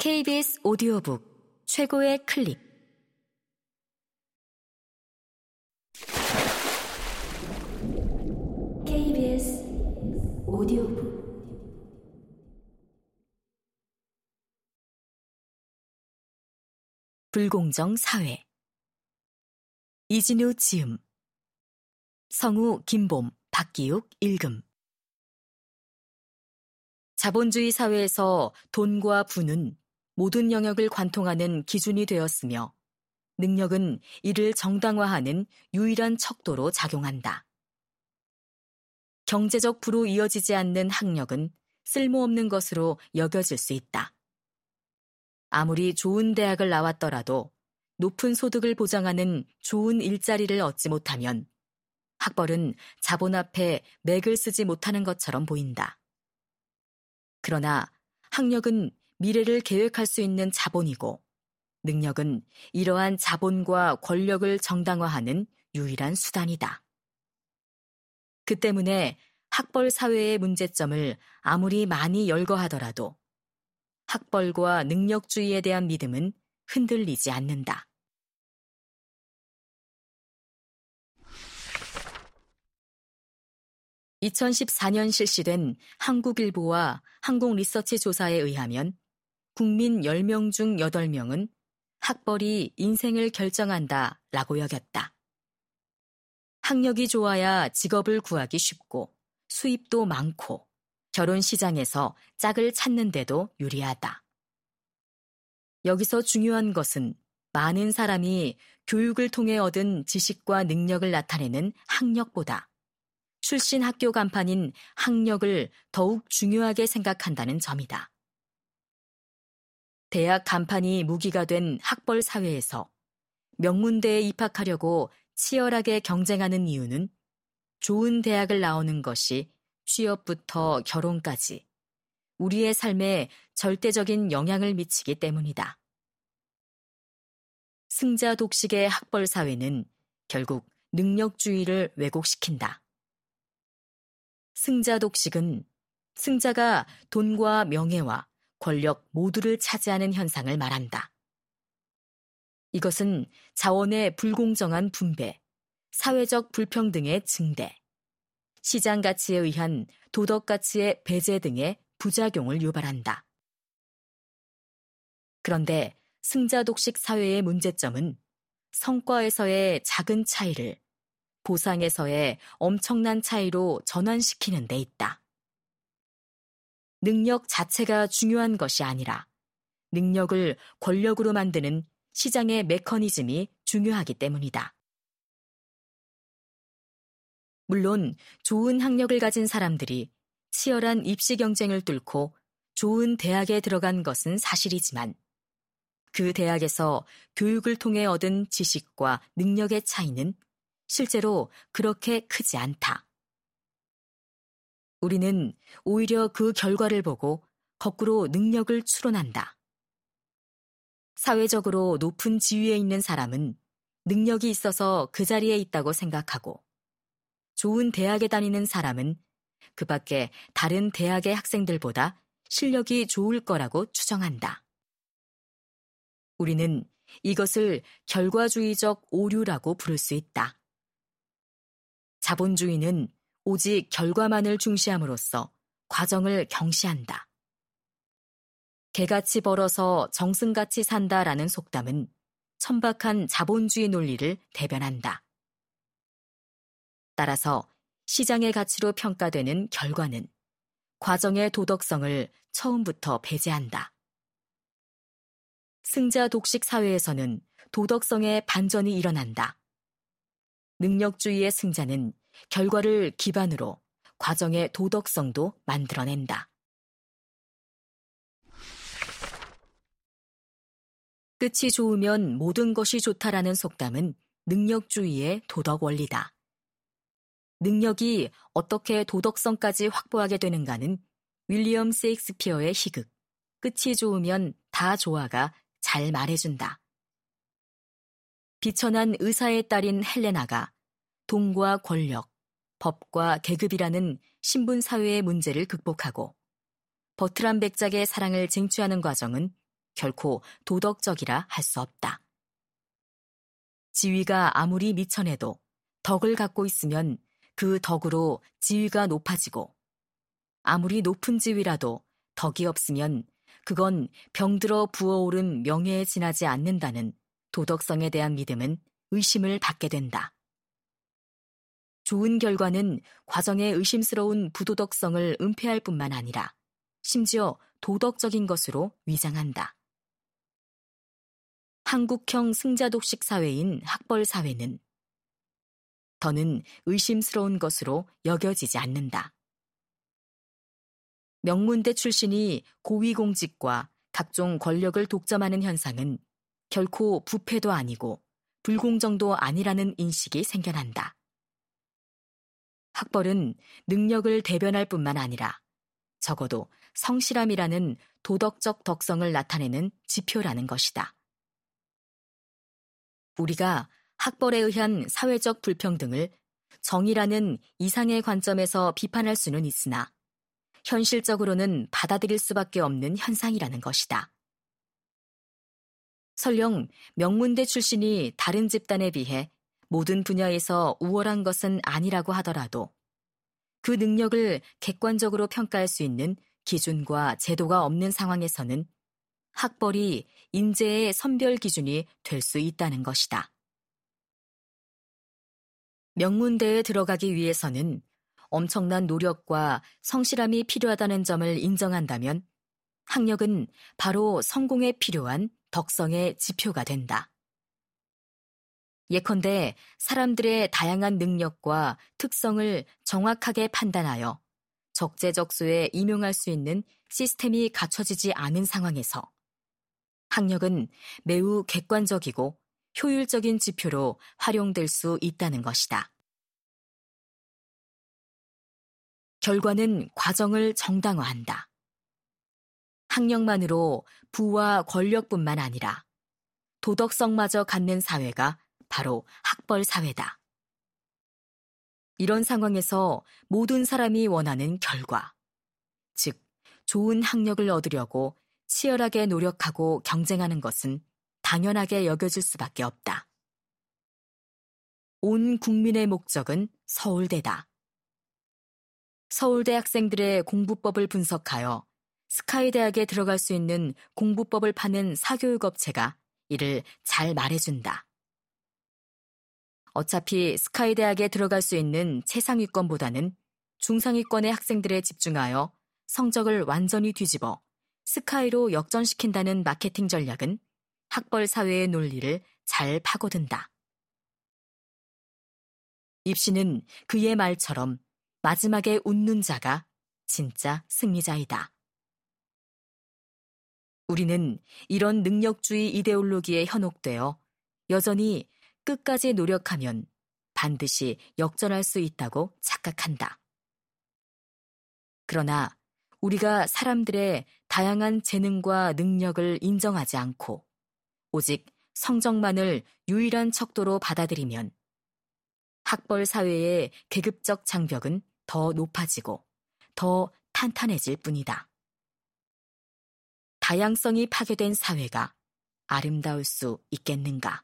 KBS 오디오북 최고의 클립. KBS 오디오북. 불공정 사회. 이진우 지음. 성우 김봄 박기욱 읽음 자본주의 사회에서 돈과 부는 모든 영역을 관통하는 기준이 되었으며 능력은 이를 정당화하는 유일한 척도로 작용한다. 경제적 부로 이어지지 않는 학력은 쓸모없는 것으로 여겨질 수 있다. 아무리 좋은 대학을 나왔더라도 높은 소득을 보장하는 좋은 일자리를 얻지 못하면 학벌은 자본 앞에 맥을 쓰지 못하는 것처럼 보인다. 그러나 학력은 미래를 계획할 수 있는 자본이고 능력은 이러한 자본과 권력을 정당화하는 유일한 수단이다. 그 때문에 학벌 사회의 문제점을 아무리 많이 열거하더라도 학벌과 능력주의에 대한 믿음은 흔들리지 않는다. 2014년 실시된 한국일보와 한국리서치 조사에 의하면 국민 10명 중 8명은 학벌이 인생을 결정한다 라고 여겼다. 학력이 좋아야 직업을 구하기 쉽고 수입도 많고 결혼 시장에서 짝을 찾는데도 유리하다. 여기서 중요한 것은 많은 사람이 교육을 통해 얻은 지식과 능력을 나타내는 학력보다 출신 학교 간판인 학력을 더욱 중요하게 생각한다는 점이다. 대학 간판이 무기가 된 학벌 사회에서 명문대에 입학하려고 치열하게 경쟁하는 이유는 좋은 대학을 나오는 것이 취업부터 결혼까지 우리의 삶에 절대적인 영향을 미치기 때문이다. 승자 독식의 학벌 사회는 결국 능력주의를 왜곡시킨다. 승자 독식은 승자가 돈과 명예와 권력 모두를 차지하는 현상을 말한다. 이것은 자원의 불공정한 분배, 사회적 불평등의 증대, 시장 가치에 의한 도덕 가치의 배제 등의 부작용을 유발한다. 그런데 승자 독식 사회의 문제점은 성과에서의 작은 차이를 보상에서의 엄청난 차이로 전환시키는 데 있다. 능력 자체가 중요한 것이 아니라 능력을 권력으로 만드는 시장의 메커니즘이 중요하기 때문이다. 물론 좋은 학력을 가진 사람들이 치열한 입시 경쟁을 뚫고 좋은 대학에 들어간 것은 사실이지만 그 대학에서 교육을 통해 얻은 지식과 능력의 차이는 실제로 그렇게 크지 않다. 우리는 오히려 그 결과를 보고 거꾸로 능력을 추론한다. 사회적으로 높은 지위에 있는 사람은 능력이 있어서 그 자리에 있다고 생각하고 좋은 대학에 다니는 사람은 그 밖에 다른 대학의 학생들보다 실력이 좋을 거라고 추정한다. 우리는 이것을 결과주의적 오류라고 부를 수 있다. 자본주의는 오직 결과만을 중시함으로써 과정을 경시한다. 개같이 벌어서 정승같이 산다라는 속담은 천박한 자본주의 논리를 대변한다. 따라서 시장의 가치로 평가되는 결과는 과정의 도덕성을 처음부터 배제한다. 승자 독식 사회에서는 도덕성의 반전이 일어난다. 능력주의의 승자는 결과를 기반으로 과정의 도덕성도 만들어낸다. 끝이 좋으면 모든 것이 좋다라는 속담은 능력주의의 도덕 원리다. 능력이 어떻게 도덕성까지 확보하게 되는가는 윌리엄 세익스피어의 희극, 끝이 좋으면 다 좋아가 잘 말해준다. 비천한 의사의 딸인 헬레나가 돈과 권력, 법과 계급이라는 신분 사회의 문제를 극복하고 버트람 백작의 사랑을 쟁취하는 과정은 결코 도덕적이라 할 수 없다. 지위가 아무리 미천해도 덕을 갖고 있으면 그 덕으로 지위가 높아지고 아무리 높은 지위라도 덕이 없으면 그건 병들어 부어오른 명예에 지나지 않는다는 도덕성에 대한 믿음은 의심을 받게 된다. 좋은 결과는 과정의 의심스러운 부도덕성을 은폐할 뿐만 아니라 심지어 도덕적인 것으로 위장한다. 한국형 승자독식 사회인 학벌 사회는 더는 의심스러운 것으로 여겨지지 않는다. 명문대 출신이 고위공직과 각종 권력을 독점하는 현상은 결코 부패도 아니고 불공정도 아니라는 인식이 생겨난다. 학벌은 능력을 대변할 뿐만 아니라 적어도 성실함이라는 도덕적 덕성을 나타내는 지표라는 것이다. 우리가 학벌에 의한 사회적 불평등을 정의라는 이상의 관점에서 비판할 수는 있으나 현실적으로는 받아들일 수밖에 없는 현상이라는 것이다. 설령 명문대 출신이 다른 집단에 비해 모든 분야에서 우월한 것은 아니라고 하더라도 그 능력을 객관적으로 평가할 수 있는 기준과 제도가 없는 상황에서는 학벌이 인재의 선별 기준이 될 수 있다는 것이다. 명문대에 들어가기 위해서는 엄청난 노력과 성실함이 필요하다는 점을 인정한다면 학력은 바로 성공에 필요한 덕성의 지표가 된다. 예컨대 사람들의 다양한 능력과 특성을 정확하게 판단하여 적재적소에 임용할 수 있는 시스템이 갖춰지지 않은 상황에서 학력은 매우 객관적이고 효율적인 지표로 활용될 수 있다는 것이다. 결과는 과정을 정당화한다. 학력만으로 부와 권력뿐만 아니라 도덕성마저 갖는 사회가 바로 학벌 사회다. 이런 상황에서 모든 사람이 원하는 결과, 즉, 좋은 학력을 얻으려고 치열하게 노력하고 경쟁하는 것은 당연하게 여겨질 수밖에 없다. 온 국민의 목적은 서울대다. 서울대 학생들의 공부법을 분석하여 스카이대학에 들어갈 수 있는 공부법을 파는 사교육업체가 이를 잘 말해준다. 어차피 스카이 대학에 들어갈 수 있는 최상위권보다는 중상위권의 학생들에 집중하여 성적을 완전히 뒤집어 스카이로 역전시킨다는 마케팅 전략은 학벌 사회의 논리를 잘 파고든다. 입시는 그의 말처럼 마지막에 웃는 자가 진짜 승리자이다. 우리는 이런 능력주의 이데올로기에 현혹되어 여전히 끝까지 노력하면 반드시 역전할 수 있다고 착각한다. 그러나 우리가 사람들의 다양한 재능과 능력을 인정하지 않고 오직 성적만을 유일한 척도로 받아들이면 학벌 사회의 계급적 장벽은 더 높아지고 더 탄탄해질 뿐이다. 다양성이 파괴된 사회가 아름다울 수 있겠는가?